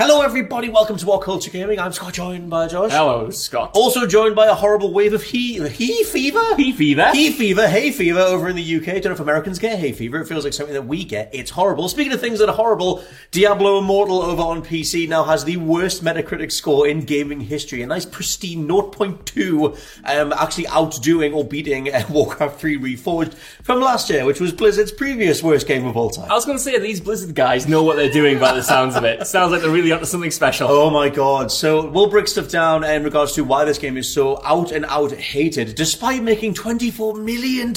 Hello, everybody. Welcome to What Culture Gaming. I'm Scott, joined by Josh. Hello, Scott. Also joined by a horrible wave of he he fever. He fever. He fever. Hay fever over in the UK. Don't know if Americans get hay fever. It feels like something that we get. It's horrible. Speaking of things that are horrible, Diablo Immortal over on PC now has the worst Metacritic score in gaming history. A nice pristine 0.2, um, actually outdoing or beating uh, Warcraft 3 Reforged from last year, which was Blizzard's previous worst game of all time. I was going to say these Blizzard guys know what they're doing by the sounds of it. Sounds like they're really up to something special. Oh my god. So we'll break stuff down in regards to why this game is so out and out hated, despite making $24 million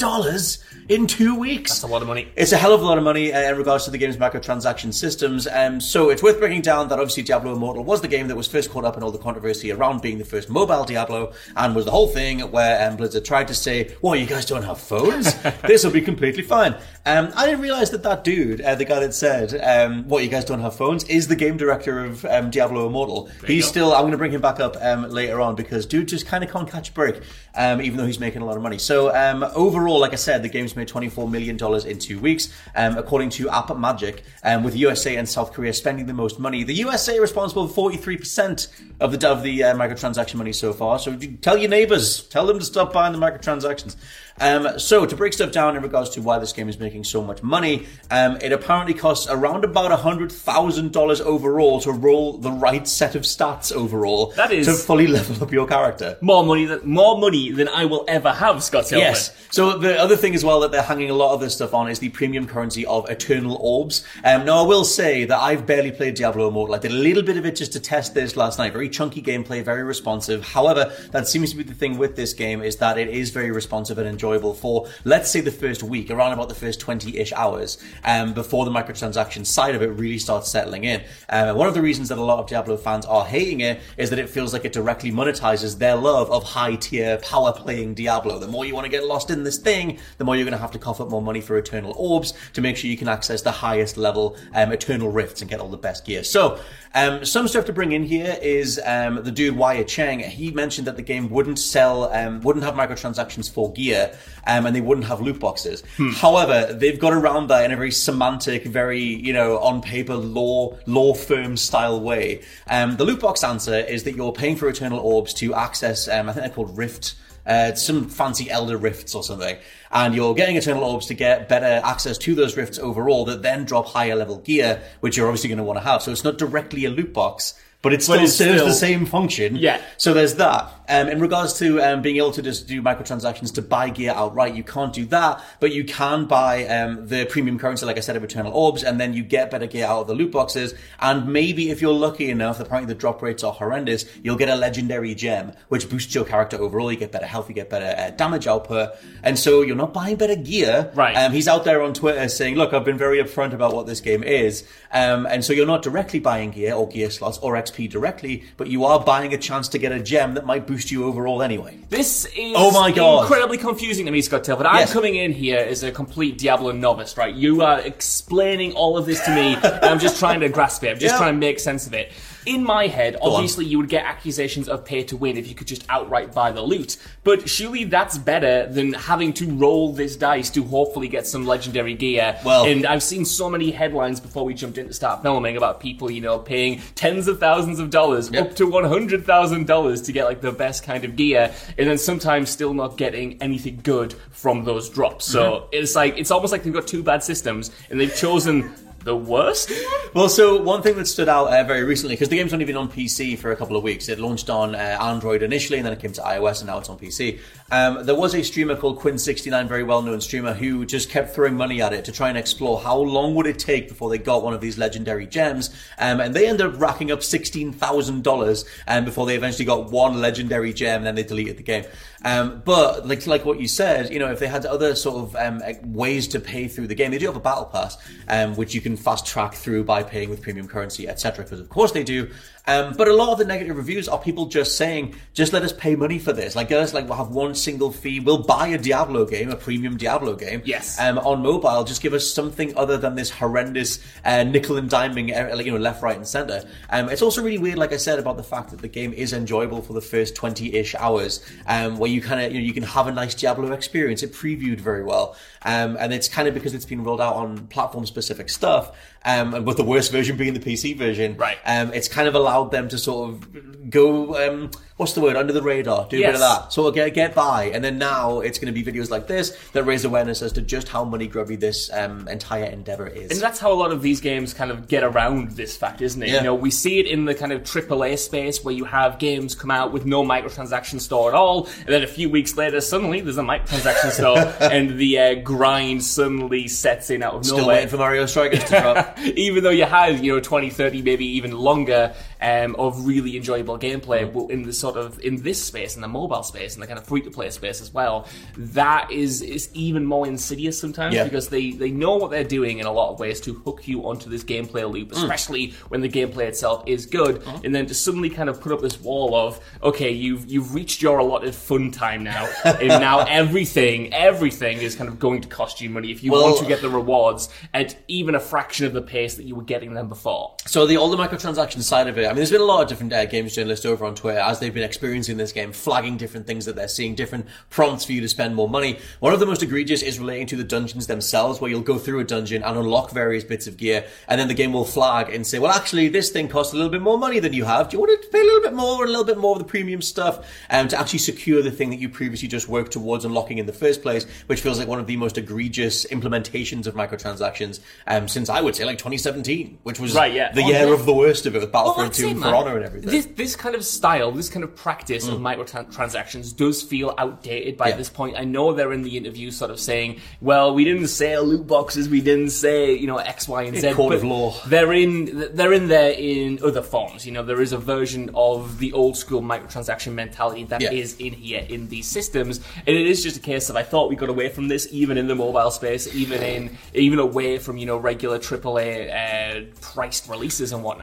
in two weeks. That's a lot of money. It's a hell of a lot of money uh, in regards to the game's microtransaction systems. Um, so it's worth breaking down that obviously Diablo Immortal was the game that was first caught up in all the controversy around being the first mobile Diablo and was the whole thing where um, Blizzard tried to say, well, you guys don't have phones? this will be completely fine. Um, I didn't realize that that dude, uh, the guy that said, um, what, you guys don't have phones, is the game director of um, Diablo Immortal. He's still, I'm going to bring him back up um, later on because dude just kind of can't catch a break, um, even though he's making a lot of money. So um, overall, like I said, the game's made $24 million in two weeks, um, according to App Magic, um, with USA and South Korea spending the most money. The USA responsible for 43% of the, of the uh, microtransaction money so far. So tell your neighbors, tell them to stop buying the microtransactions. Um, so to break stuff down in regards to why this game is making so much money, um, it apparently costs around about hundred thousand dollars overall to roll the right set of stats overall. That is- to fully level up your character. More money than more money than I will ever have, Scott Tailford. Yes. So the other thing as well that they're hanging a lot of this stuff on is the premium currency of Eternal Orbs. Um, now I will say that I've barely played Diablo Immortal. I did a little bit of it just to test this last night. Very chunky gameplay, very responsive. However, that seems to be the thing with this game is that it is very responsive and enjoyable for, let's say, the first week, around about the first 20-ish hours, um, before the microtransaction side of it really starts settling in. Um, one of the reasons that a lot of Diablo fans are hating it is that it feels like it directly monetizes their love of high-tier power-playing Diablo. The more you want to get lost in this thing, the more you're going to have to cough up more money for Eternal Orbs to make sure you can access the highest level um, Eternal Rifts and get all the best gear. So, um, some stuff to bring in here is um, the dude Wyatt Cheng. He mentioned that the game wouldn't sell, um, wouldn't have microtransactions for gear, um, and they wouldn't have loot boxes. However, they've got around that in a very semantic, very you know on paper law law firm style way. Um, the loot box answer is that you're paying for Eternal Orbs to access. Um, I think they're called Rift uh, some fancy Elder Rifts or something, and you're getting Eternal Orbs to get better access to those Rifts overall that then drop higher level gear, which you're obviously going to want to have. So it's not directly a loot box, but it still it's serves still- the same function. Yeah. So there's that. Um, in regards to um, being able to just do microtransactions to buy gear outright, you can't do that, but you can buy um, the premium currency, like I said, of Eternal Orbs, and then you get better gear out of the loot boxes. And maybe if you're lucky enough, apparently the drop rates are horrendous, you'll get a legendary gem, which boosts your character overall. You get better health, you get better uh, damage output, and so you're not buying better gear. Right. Um, he's out there on Twitter saying, "Look, I've been very upfront about what this game is, um, and so you're not directly buying gear or gear slots or XP directly, but you are buying a chance to get a gem that might boost you overall anyway." This is Oh my God. incredibly confusing to me, Scott Tailford. I'm Yes. coming in here as a complete Diablo novice, right? You are explaining all of this to me, and I'm just trying to grasp it. I'm just Yeah. trying to make sense of it. In my head, obviously, you would get accusations of pay to win if you could just outright buy the loot. But surely that's better than having to roll this dice to hopefully get some legendary gear. Well- and I've seen so many headlines before we jumped in to start filming about people, you know, paying tens of thousands of dollars, Yep. up to one hundred thousand dollars to get like the best kind of gear, and then sometimes still not getting anything good from those drops. So Mm-hmm. it's like it's almost like they've got two bad systems, and they've chosen the worst. Well, so one thing that stood out uh, very recently, because the game's only been on PC for a couple of weeks. It launched on uh, Android initially, and then it came to iOS, and now it's on PC. Um, there was a streamer called Quin69, very well-known streamer, who just kept throwing money at it to try and explore how long would it take before they got one of these legendary gems, um, and they ended up racking up sixteen thousand dollars, um, before they eventually got one legendary gem, and then they deleted the game. Um, but like like what you said, you know, if they had other sort of um, ways to pay through the game, they do have a battle pass, um, which you can fast track through by paying with premium currency, etc. Because of course they do. Um, but a lot of the negative reviews are people just saying, just let us pay money for this. Like, let us, like, we'll have one single fee. We'll buy a Diablo game, a premium Diablo game. Yes. Um, on mobile, just give us something other than this horrendous, uh, nickel and diming, uh, you know, left, right, and center. Um, it's also really weird, like I said, about the fact that the game is enjoyable for the first 20-ish hours, um, where you kind of, you know, you can have a nice Diablo experience. It previewed very well. Um, and it's kind of because it's been rolled out on platform specific stuff um, and with the worst version being the PC version, right? Um, it's kind of allowed them to sort of go, um, what's the word, under the radar, do a yes. bit of that, sort of get get by, and then now it's going to be videos like this that raise awareness as to just how money grubby this um, entire endeavor is. And that's how a lot of these games kind of get around this fact, isn't it? Yeah. You know, we see it in the kind of AAA space where you have games come out with no microtransaction store at all, and then a few weeks later, suddenly there's a microtransaction store, and the uh, grind suddenly sets in out of Still nowhere. Still waiting for Mario Strikers to drop. even though you have you know 20 30 maybe even longer um, of really enjoyable gameplay Mm. in the sort of in this space in the mobile space in the kind of free to play space as well that is is even more insidious sometimes Yeah. because they they know what they're doing in a lot of ways to hook you onto this gameplay loop Mm. especially when the gameplay itself is good Uh-huh. and then to suddenly kind of put up this wall of okay you've you've reached your allotted fun time now and now everything everything is kind of going to cost you money if you Well- want to get the rewards at even a fraction of the pace that you were getting them before. So the all the microtransaction side of it, mean, there's been a lot of different uh, games journalists over on Twitter as they've been experiencing this game, flagging different things that they're seeing, different prompts for you to spend more money. One of the most egregious is relating to the dungeons themselves, where you'll go through a dungeon and unlock various bits of gear, and then the game will flag and say, "Well, actually, this thing costs a little bit more money than you have. Do you want to pay a little bit more and a little bit more of the premium stuff um, to actually secure the thing that you previously just worked towards unlocking in the first place?" Which feels like one of the most egregious implementations of microtransactions um, since I would say like 2017, which was Right, yeah. the year yeah. of the worst of it with Well, Battlefront that's 2 it, and man. For Honor and everything. This this kind of style, this kind of practice of microtransactions does feel outdated by Mm. Yeah. this point. I know they're in the interview sort of saying, "Well, we didn't say loot boxes, we didn't say you know X, Y, and Z." court but of law. They're in they're in there in other forms. You know, there is a version of the old school microtransaction mentality that is Yeah. in here in these systems, and it is just a case of I thought we got away from this, even in the mobile space, even in even away from you know regular AAA uh, priced releases and whatnot.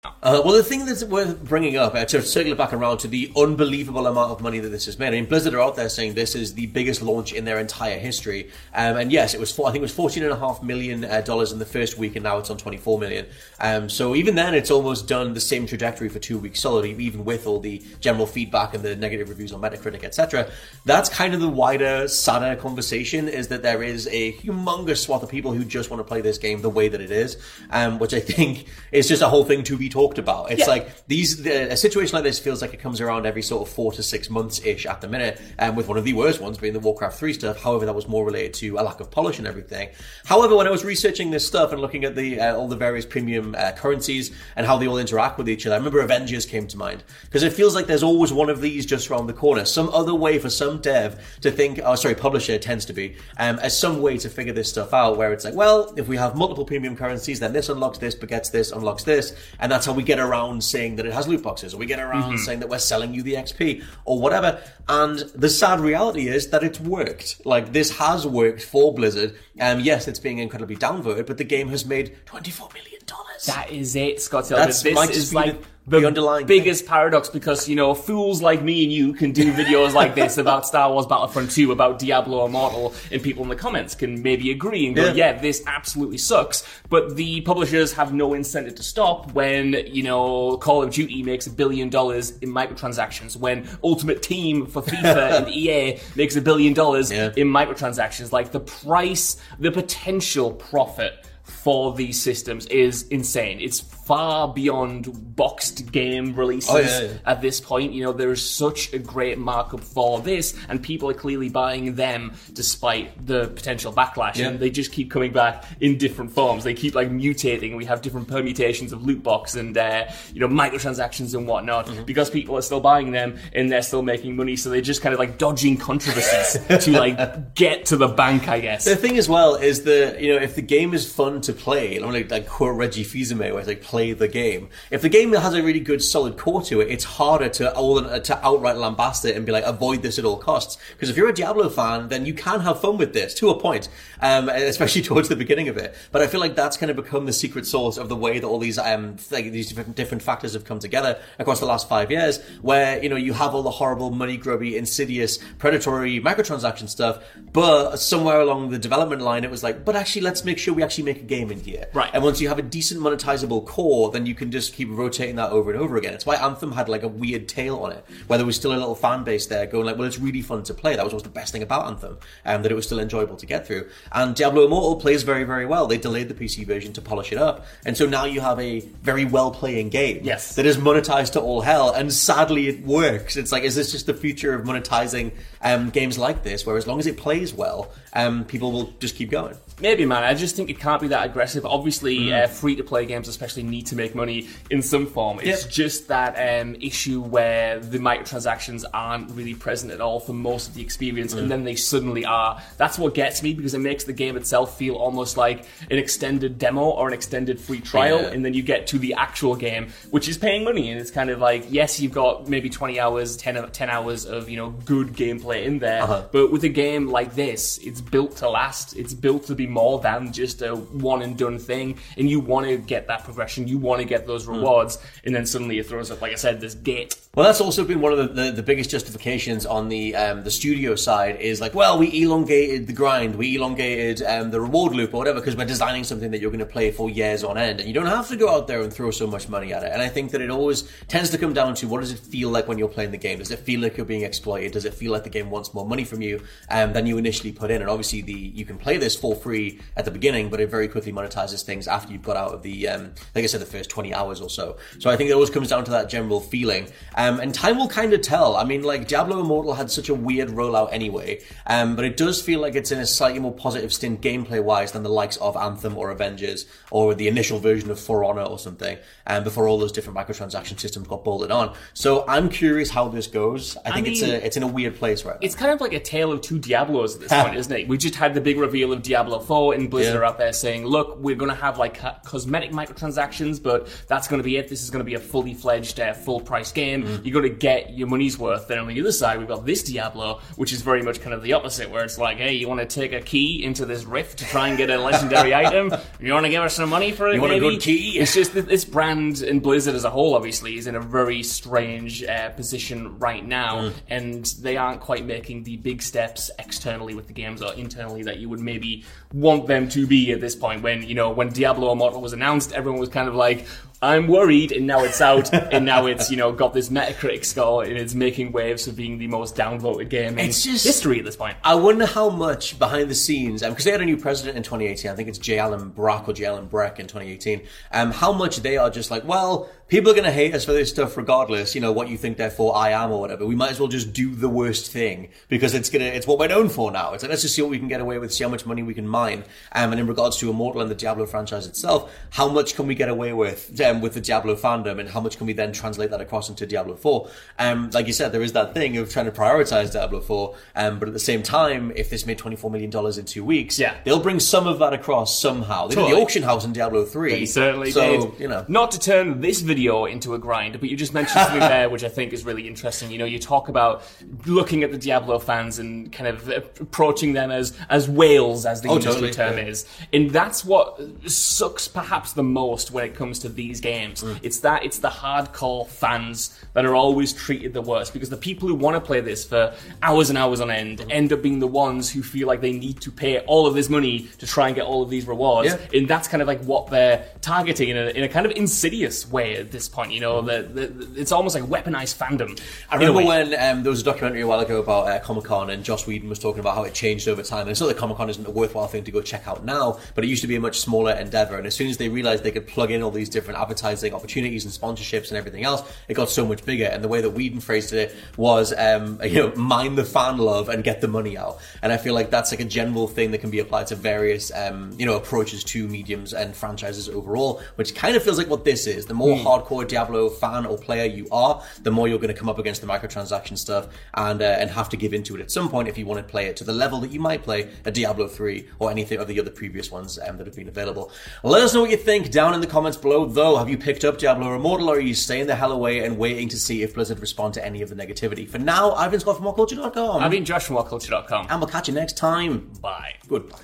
Uh, well, the thing that's worth bringing up, uh, to circle it back around to the unbelievable amount of money that this has made. I mean, Blizzard are out there saying this is the biggest launch in their entire history. Um, and yes, it was, four, I think it was fourteen and a half million uh, dollars in the first week, and now it's on twenty-four million. Um, so even then, it's almost done the same trajectory for two weeks solid, even with all the general feedback and the negative reviews on Metacritic, etc. That's kind of the wider, sadder conversation: is that there is a humongous swath of people who just want to play this game the way that it is, um, which I think is just a whole thing to be talked about. It's Yeah. like these the, a situation like this feels like it comes around every sort of four to six months ish at the minute, and with one of the worst ones being the Warcraft three stuff. However, that was more related to a lack of polish and everything. However, when I was researching this stuff and looking at the uh, all the various premium uh, currencies and how they all interact with each other, I remember Avengers came to mind because it feels like there's always one of these just around the corner. Some other way for some dev to think, oh sorry, publisher tends to be um, as some way to figure this stuff out, where it's like, well, if we have multiple premium currencies, then this unlocks this, begets this, unlocks this, and that's how we get around saying that it has loot boxes, or we get around saying that we're selling you the XP, or whatever. And the sad reality is that it's worked. Like this has worked for Blizzard. Um, yes, it's being incredibly downvoted, but the game has made twenty-four million dollars. That is it, Scott. That's- this might is like the- the, the underlying biggest paradox because you know fools like me and you can do videos like this about Star Wars Battlefront 2, about Diablo Immortal, and people in the comments can maybe agree and go, Yeah. "Yeah, this absolutely sucks." But the publishers have no incentive to stop when you know Call of Duty makes a billion dollars in microtransactions, when Ultimate Team for FIFA and EA makes a billion dollars Yeah. in microtransactions. Like the price, the potential profit for these systems is insane. It's far beyond boxed game releases Oh, yeah, yeah. at this point. You know, there is such a great markup for this, and people are clearly buying them despite the potential backlash. Yeah. And they just keep coming back in different forms. They keep like mutating. We have different permutations of loot box and uh, you know microtransactions and whatnot Mm-hmm. because people are still buying them and they're still making money. So they're just kind of like dodging controversies to like get to the bank, I guess. The thing as well is that you know if the game is fun to play, I'm like, like quote Reggie Fils-Aimé, where it's like play the game. If the game has a really good solid core to it, it's harder to all to outright lambast it and be like avoid this at all costs. Because if you're a Diablo fan, then you can have fun with this to a point, um, especially towards the beginning of it. But I feel like that's kind of become the secret sauce of the way that all these um like these different different factors have come together across the last five years, where you know you have all the horrible money grubby, insidious, predatory microtransaction stuff, but somewhere along the development line, it was like, but actually, let's make sure we actually make a game in here. Right. And once you have a decent monetizable core, then you can just keep rotating that over and over again. It's why Anthem had like a weird tail on it, where there was still a little fan base there going like, well, it's really fun to play. That was always the best thing about Anthem, um, that it was still enjoyable to get through. And Diablo Immortal plays very, very well. They delayed the PC version to polish it up, and so now you have a very well playing game. Yes. That is monetized to all hell, and sadly, it works. It's like, is this just the future of monetizing um, games like this, where as long as it plays well, um, people will just keep going? Maybe, man. I just think it can't be that aggressive. Obviously, Mm. uh, free to play games, especially, need to make money in some form. It's Yep. just that um, issue where the microtransactions aren't really present at all for most of the experience, Mm. and then they suddenly are. That's what gets me because it makes the game itself feel almost like an extended demo or an extended free trial, Yeah. and then you get to the actual game, which is paying money, and it's kind of like, yes, you've got maybe 20 hours, 10, of- 10 hours of, you know, good gameplay in there, Uh-huh. but with a game like this, it's built to last. It's built to be more than just a one and done thing, and you want to get that progression microtransaction. You want to get those Hmm. rewards, and then suddenly it throws up, like I said, this gate. Well, that's also been one of the, the, the biggest justifications on the um, the studio side is like, well, we elongated the grind, we elongated um, the reward loop or whatever because we're designing something that you're going to play for years on end, and you don't have to go out there and throw so much money at it. And I think that it always tends to come down to what does it feel like when you're playing the game? Does it feel like you're being exploited? Does it feel like the game wants more money from you um, than you initially put in? And obviously, the you can play this for free at the beginning, but it very quickly monetizes things after you've got out of the, um, like I said, the first 20 hours or so. So I think it always comes down to that general feeling. Um, and time will kind of tell. I mean, like Diablo Immortal had such a weird rollout anyway, um, but it does feel like it's in a slightly more positive stint gameplay wise than the likes of Anthem or Avengers or the initial version of For Honor or something, um, before all those different microtransaction systems got bolted on. So I'm curious how this goes. I think it's mean, a, it's in a weird place right now. It's kind of like a tale of two Diablos at this point, isn't it? We just had the big reveal of Diablo 4, and Blizzard Yeah. are out there saying, look, we're going to have like cosmetic microtransactions, but that's going to be it. This is going to be a fully fledged, uh, full price game. Mm. You're going to get your money's worth. Then on the other side, we've got this Diablo, which is very much kind of the opposite, where it's like, hey, you want to take a key into this rift to try and get a legendary item? You want to give us some money for it? You want a good key? It's just that this brand and Blizzard as a whole, obviously, is in a very strange uh, position right now, Mm. and they aren't quite making the big steps externally with the games or internally that you would maybe want them to be at this point. When you know when Diablo Immortal was announced, everyone was kind of like. I'm worried, and now it's out, and now it's you know got this Metacritic score, and it's making waves for being the most downvoted game in It's just- history at this point. I wonder how much behind the scenes, because they had a new president in 2018. I think it's J. Allen Brock or J. Allen Breck in 2018. Um, how much they are just like, well, people are going to hate us for this stuff regardless. You know what you think, therefore I am or whatever. We might as well just do the worst thing because it's gonna, it's what we're known for now. It's like let's just see what we can get away with, see how much money we can mine. Um, and in regards to Immortal and the Diablo franchise itself, how much can we get away with um, with the Diablo fandom, and how much can we then translate that across into Diablo 4? Um, like you said, there is that thing of trying to prioritize Diablo 4, um, but at the same time, if this made $24 million in two weeks, Yeah. they'll bring some of that across somehow. They did the auction house in Diablo 3. They certainly so, did. you know. Not to turn this video into a grind, but you just mentioned something there which I think is really interesting. You know, you talk about looking at the Diablo fans and kind of approaching them as as whales, as the Oh, industry totally, term yeah. is, and that's what sucks perhaps the most when it comes to these games. Mm. It's that it's the hardcore fans that are always treated the worst because the people who want to play this for hours and hours on end Mm. end up being the ones who feel like they need to pay all of this money to try and get all of these rewards Yeah. and that's kind of like what they're targeting in a, in a kind of insidious way at this point. You know, the, the, it's almost like weaponized fandom. I remember when um, there was a documentary a while ago about uh, Comic Con, and Joss Whedon was talking about how it changed over time. And it's not that Comic Con isn't a worthwhile thing to go check out now, but it used to be a much smaller endeavor. And as soon as they realized they could plug in all these different advertising opportunities and sponsorships and everything else, it got so much bigger. And the way that Whedon phrased it was, um, you know, mine the fan love and get the money out. And I feel like that's like a general thing that can be applied to various, um, you know, approaches to mediums and franchises overall, which kind of feels like what this is. The more hardcore Diablo fan or player you are, the more you're going to come up against the microtransaction stuff and uh, and have to give into it at some point if you want to play it to the level that you might play a Diablo 3 or anything of the other previous ones um, that have been available. Let us know what you think down in the comments below. Though, have you picked up Diablo Immortal or are you staying the hell away and waiting to see if Blizzard respond to any of the negativity? For now, I've been Scott from WhatCulture.com. I've been Josh from WhatCulture.com. and we'll catch you next time. Bye. Goodbye.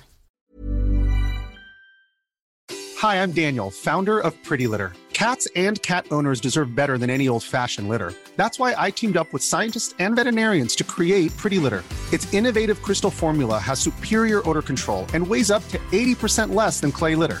Hi, I'm Daniel, founder of Pretty Litter. Cats and cat owners deserve better than any old fashioned litter. That's why I teamed up with scientists and veterinarians to create Pretty Litter. Its innovative crystal formula has superior odor control and weighs up to 80% less than clay litter.